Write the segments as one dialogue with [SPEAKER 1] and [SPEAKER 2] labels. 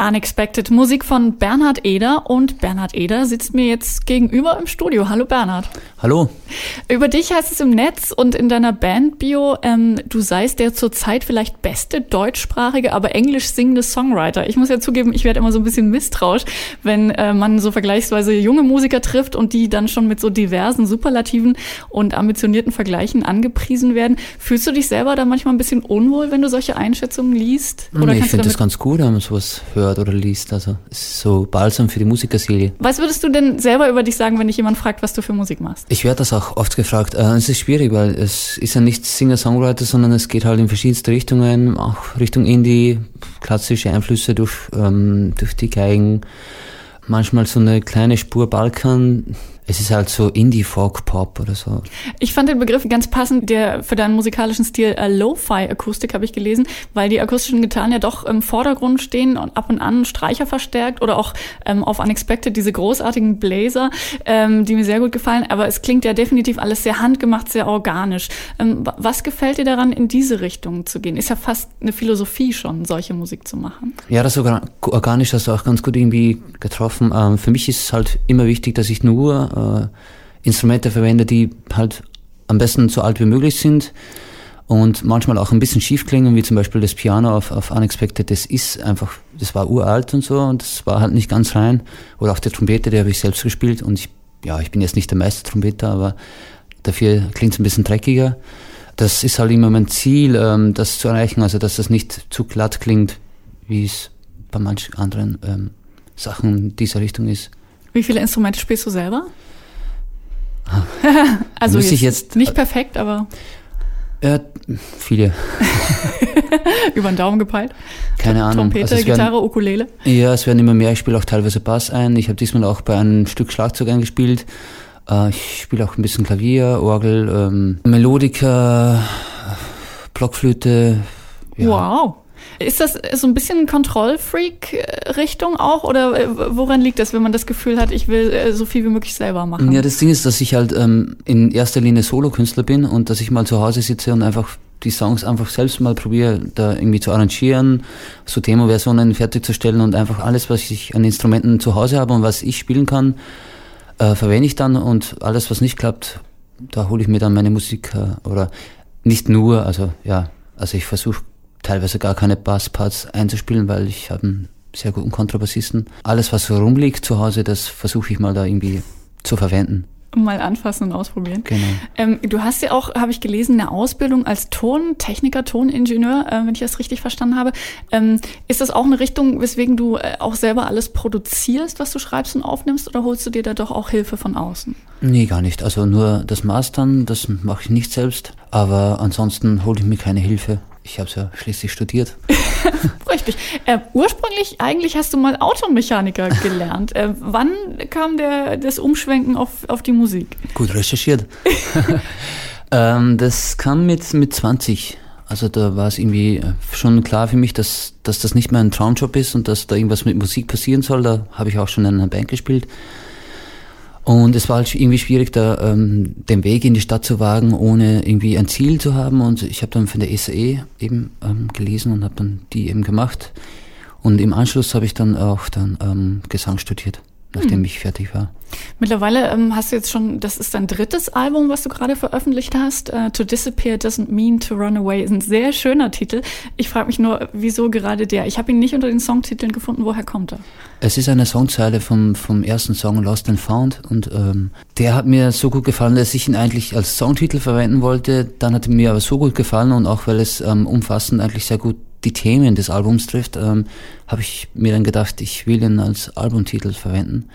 [SPEAKER 1] Unexpected Musik von Bernhard Eder und Bernhard Eder sitzt mir jetzt gegenüber im Studio. Hallo Bernhard.
[SPEAKER 2] Hallo.
[SPEAKER 1] Über dich heißt es im Netz und in deiner Bandbio, ähm, du seist der zurzeit vielleicht beste deutschsprachige, aber englisch singende Songwriter. Ich muss ja zugeben, ich werde immer so ein bisschen misstrauisch, wenn äh, man so vergleichsweise junge Musiker trifft und die dann schon mit so diversen Superlativen und ambitionierten Vergleichen angepriesen werden. Fühlst du dich selber da manchmal ein bisschen unwohl, wenn du solche Einschätzungen liest?
[SPEAKER 2] Oder nee, ich finde das ganz gut, wenn man sowas hört oder liest. Also es ist so balsam für die Musikerseele.
[SPEAKER 1] Was würdest du denn selber über dich sagen, wenn dich jemand fragt, was du für Musik machst?
[SPEAKER 2] Ich werde das auch oft gefragt. Äh, es ist schwierig, weil es ist ja nicht Singer-Songwriter, sondern es geht halt in verschiedenste Richtungen, auch Richtung Indie, klassische Einflüsse durch, ähm, durch die Geigen, manchmal so eine kleine Spur Balkan, es ist halt so Indie-Folk-Pop oder so.
[SPEAKER 1] Ich fand den Begriff ganz passend, der für deinen musikalischen Stil äh, Lo-Fi-Akustik habe ich gelesen, weil die akustischen Gitarren ja doch im Vordergrund stehen und ab und an Streicher verstärkt oder auch ähm, auf Unexpected diese großartigen Bläser, ähm, die mir sehr gut gefallen. Aber es klingt ja definitiv alles sehr handgemacht, sehr organisch. Ähm, was gefällt dir daran, in diese Richtung zu gehen? Ist ja fast eine Philosophie schon, solche Musik zu machen.
[SPEAKER 2] Ja, das organisch hast du auch ganz gut irgendwie getroffen. Ähm, für mich ist es halt immer wichtig, dass ich nur äh, Instrumente verwende, die halt am besten so alt wie möglich sind und manchmal auch ein bisschen schief klingen, wie zum Beispiel das Piano auf, auf Unexpected. Das ist einfach, das war uralt und so und das war halt nicht ganz rein. Oder auch der Trompete, die habe ich selbst gespielt und ich, ja, ich bin jetzt nicht der Meistertrompeter, aber dafür klingt es ein bisschen dreckiger. Das ist halt immer mein Ziel, ähm, das zu erreichen, also dass das nicht zu glatt klingt, wie es bei manchen anderen ähm, Sachen dieser Richtung ist.
[SPEAKER 1] Wie viele Instrumente spielst du selber? also
[SPEAKER 2] Muss ich jetzt
[SPEAKER 1] nicht perfekt, aber
[SPEAKER 2] ja, viele.
[SPEAKER 1] Über den Daumen gepeilt?
[SPEAKER 2] Keine Ahnung.
[SPEAKER 1] Trompete, also Gitarre, werden, Ukulele?
[SPEAKER 2] Ja, es werden immer mehr. Ich spiele auch teilweise Bass ein. Ich habe diesmal auch bei einem Stück Schlagzeug eingespielt. Äh, ich spiele auch ein bisschen Klavier, Orgel, ähm, Melodiker, Blockflöte.
[SPEAKER 1] Ja. Wow. Ist das so ein bisschen Kontrollfreak-Richtung auch oder äh, woran liegt das, wenn man das Gefühl hat, ich will äh, so viel wie möglich selber machen?
[SPEAKER 2] Ja, das Ding ist, dass ich halt ähm, in erster Linie Solokünstler bin und dass ich mal zu Hause sitze und einfach die Songs einfach selbst mal probiere, da irgendwie zu arrangieren, so Demo-Versionen fertigzustellen und einfach alles, was ich an Instrumenten zu Hause habe und was ich spielen kann, äh, verwende ich dann und alles, was nicht klappt, da hole ich mir dann meine Musik äh, oder nicht nur, also ja, also ich versuche teilweise gar keine Bassparts einzuspielen, weil ich habe einen sehr guten Kontrabassisten. Alles, was so rumliegt zu Hause, das versuche ich mal da irgendwie zu verwenden.
[SPEAKER 1] Mal anfassen und ausprobieren.
[SPEAKER 2] Genau.
[SPEAKER 1] Ähm, du hast ja auch, habe ich gelesen, eine Ausbildung als Tontechniker, Toningenieur, äh, wenn ich das richtig verstanden habe. Ähm, ist das auch eine Richtung, weswegen du äh, auch selber alles produzierst, was du schreibst und aufnimmst, oder holst du dir da doch auch Hilfe von außen?
[SPEAKER 2] Nee, gar nicht. Also nur das Mastern, das mache ich nicht selbst, aber ansonsten hole ich mir keine Hilfe. Ich habe es ja schließlich studiert.
[SPEAKER 1] Richtig. Äh, ursprünglich, eigentlich hast du mal Automechaniker gelernt. Äh, wann kam der, das Umschwenken auf, auf die Musik?
[SPEAKER 2] Gut recherchiert. ähm, das kam mit, mit 20. Also da war es irgendwie schon klar für mich, dass, dass das nicht mehr ein Traumjob ist und dass da irgendwas mit Musik passieren soll. Da habe ich auch schon in einer Band gespielt. Und es war halt irgendwie schwierig, da ähm, den Weg in die Stadt zu wagen, ohne irgendwie ein Ziel zu haben. Und ich habe dann von der SAE eben ähm, gelesen und habe dann die eben gemacht. Und im Anschluss habe ich dann auch dann ähm, Gesang studiert nachdem hm. ich fertig war.
[SPEAKER 1] Mittlerweile ähm, hast du jetzt schon, das ist dein drittes Album, was du gerade veröffentlicht hast. Uh, to Disappear Doesn't Mean to Run Away ist ein sehr schöner Titel. Ich frage mich nur, wieso gerade der? Ich habe ihn nicht unter den Songtiteln gefunden. Woher kommt er?
[SPEAKER 2] Es ist eine Songzeile vom, vom ersten Song Lost and Found und ähm, der hat mir so gut gefallen, dass ich ihn eigentlich als Songtitel verwenden wollte. Dann hat er mir aber so gut gefallen und auch weil es ähm, umfassend eigentlich sehr gut die Themen des Albums trifft, ähm, habe ich mir dann gedacht, ich will ihn als Albumtitel verwenden,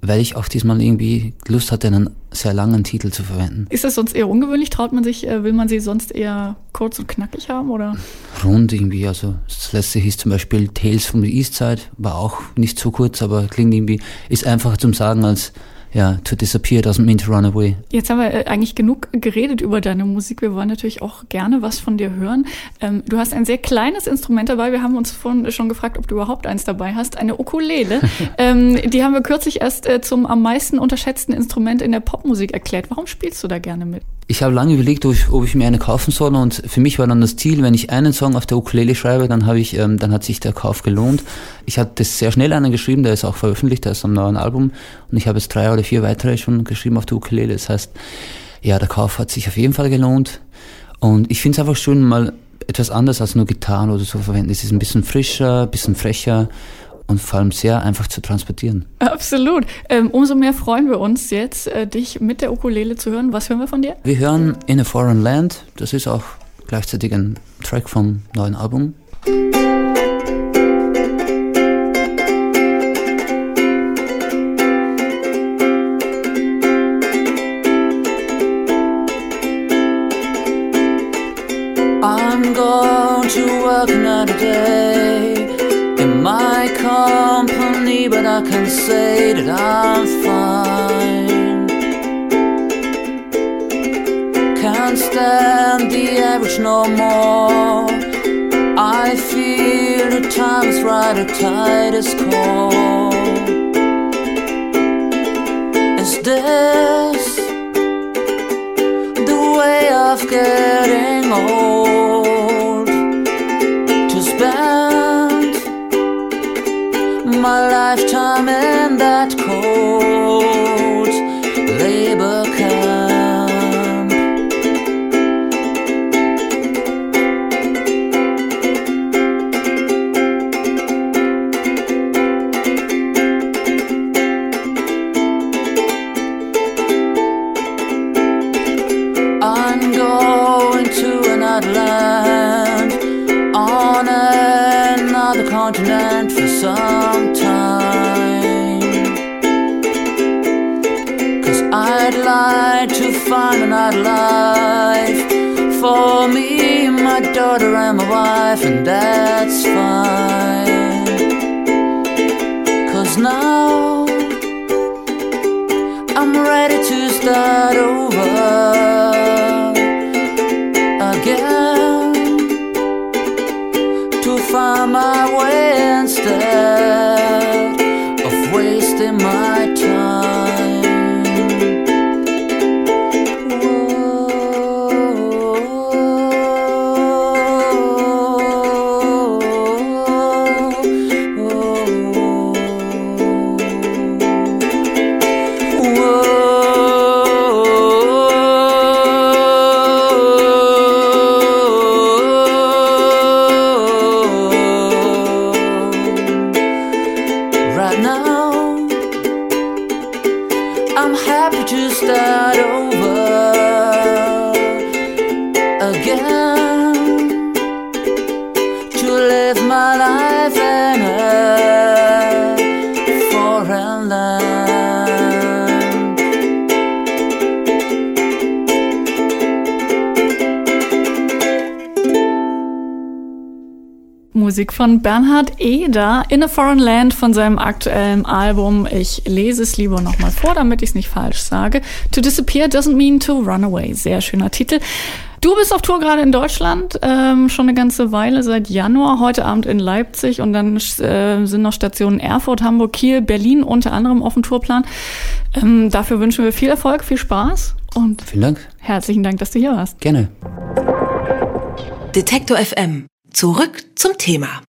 [SPEAKER 2] weil ich auch diesmal irgendwie Lust hatte, einen sehr langen Titel zu verwenden.
[SPEAKER 1] Ist das sonst eher ungewöhnlich? Traut man sich, äh, will man sie sonst eher kurz und knackig haben oder?
[SPEAKER 2] Rund irgendwie, also das letzte hieß zum Beispiel Tales from the East Side, war auch nicht so kurz, aber klingt irgendwie, ist einfacher zum Sagen als ja, to disappear doesn't mean to run away.
[SPEAKER 1] Jetzt haben wir äh, eigentlich genug geredet über deine Musik. Wir wollen natürlich auch gerne was von dir hören. Ähm, du hast ein sehr kleines Instrument dabei. Wir haben uns vorhin schon gefragt, ob du überhaupt eins dabei hast. Eine Ukulele. ähm, die haben wir kürzlich erst äh, zum am meisten unterschätzten Instrument in der Popmusik erklärt. Warum spielst du da gerne mit?
[SPEAKER 2] Ich habe lange überlegt, ob ich, ob ich, mir eine kaufen soll und für mich war dann das Ziel, wenn ich einen Song auf der Ukulele schreibe, dann habe ich, ähm, dann hat sich der Kauf gelohnt. Ich das sehr schnell einen geschrieben, der ist auch veröffentlicht, der ist am neuen Album und ich habe jetzt drei oder vier weitere schon geschrieben auf der Ukulele. Das heißt, ja, der Kauf hat sich auf jeden Fall gelohnt und ich finde es einfach schön, mal etwas anders als nur Gitarren oder so verwenden. Es ist ein bisschen frischer, ein bisschen frecher und vor allem sehr einfach zu transportieren.
[SPEAKER 1] Absolut. Ähm, umso mehr freuen wir uns jetzt, äh, dich mit der Ukulele zu hören. Was hören wir von dir?
[SPEAKER 2] Wir hören In a Foreign Land. Das ist auch gleichzeitig ein Track vom neuen Album. I'm going to work another day but I can say that I'm fine. Can't stand the average no more. I feel the time is right, the tide is cold. Is this the way of getting old? My lifetime in that cold I'd like to find another life for me, my daughter, and my wife, and that's fine. Cause now I'm ready to start over again. To live my life in a foreign land.
[SPEAKER 1] Musik von Bernhard Eder in a Foreign Land von seinem aktuellen Album. Ich lese es lieber nochmal vor, damit ich es nicht falsch sage. To disappear doesn't mean to run away. Sehr schöner Titel. Du bist auf Tour gerade in Deutschland, ähm, schon eine ganze Weile, seit Januar, heute Abend in Leipzig und dann äh, sind noch Stationen Erfurt, Hamburg, Kiel, Berlin unter anderem auf dem Tourplan. Ähm, dafür wünschen wir viel Erfolg, viel Spaß und
[SPEAKER 2] Vielen Dank.
[SPEAKER 1] herzlichen Dank, dass du hier warst.
[SPEAKER 2] Gerne.
[SPEAKER 3] Detektor FM. Zurück zum Thema.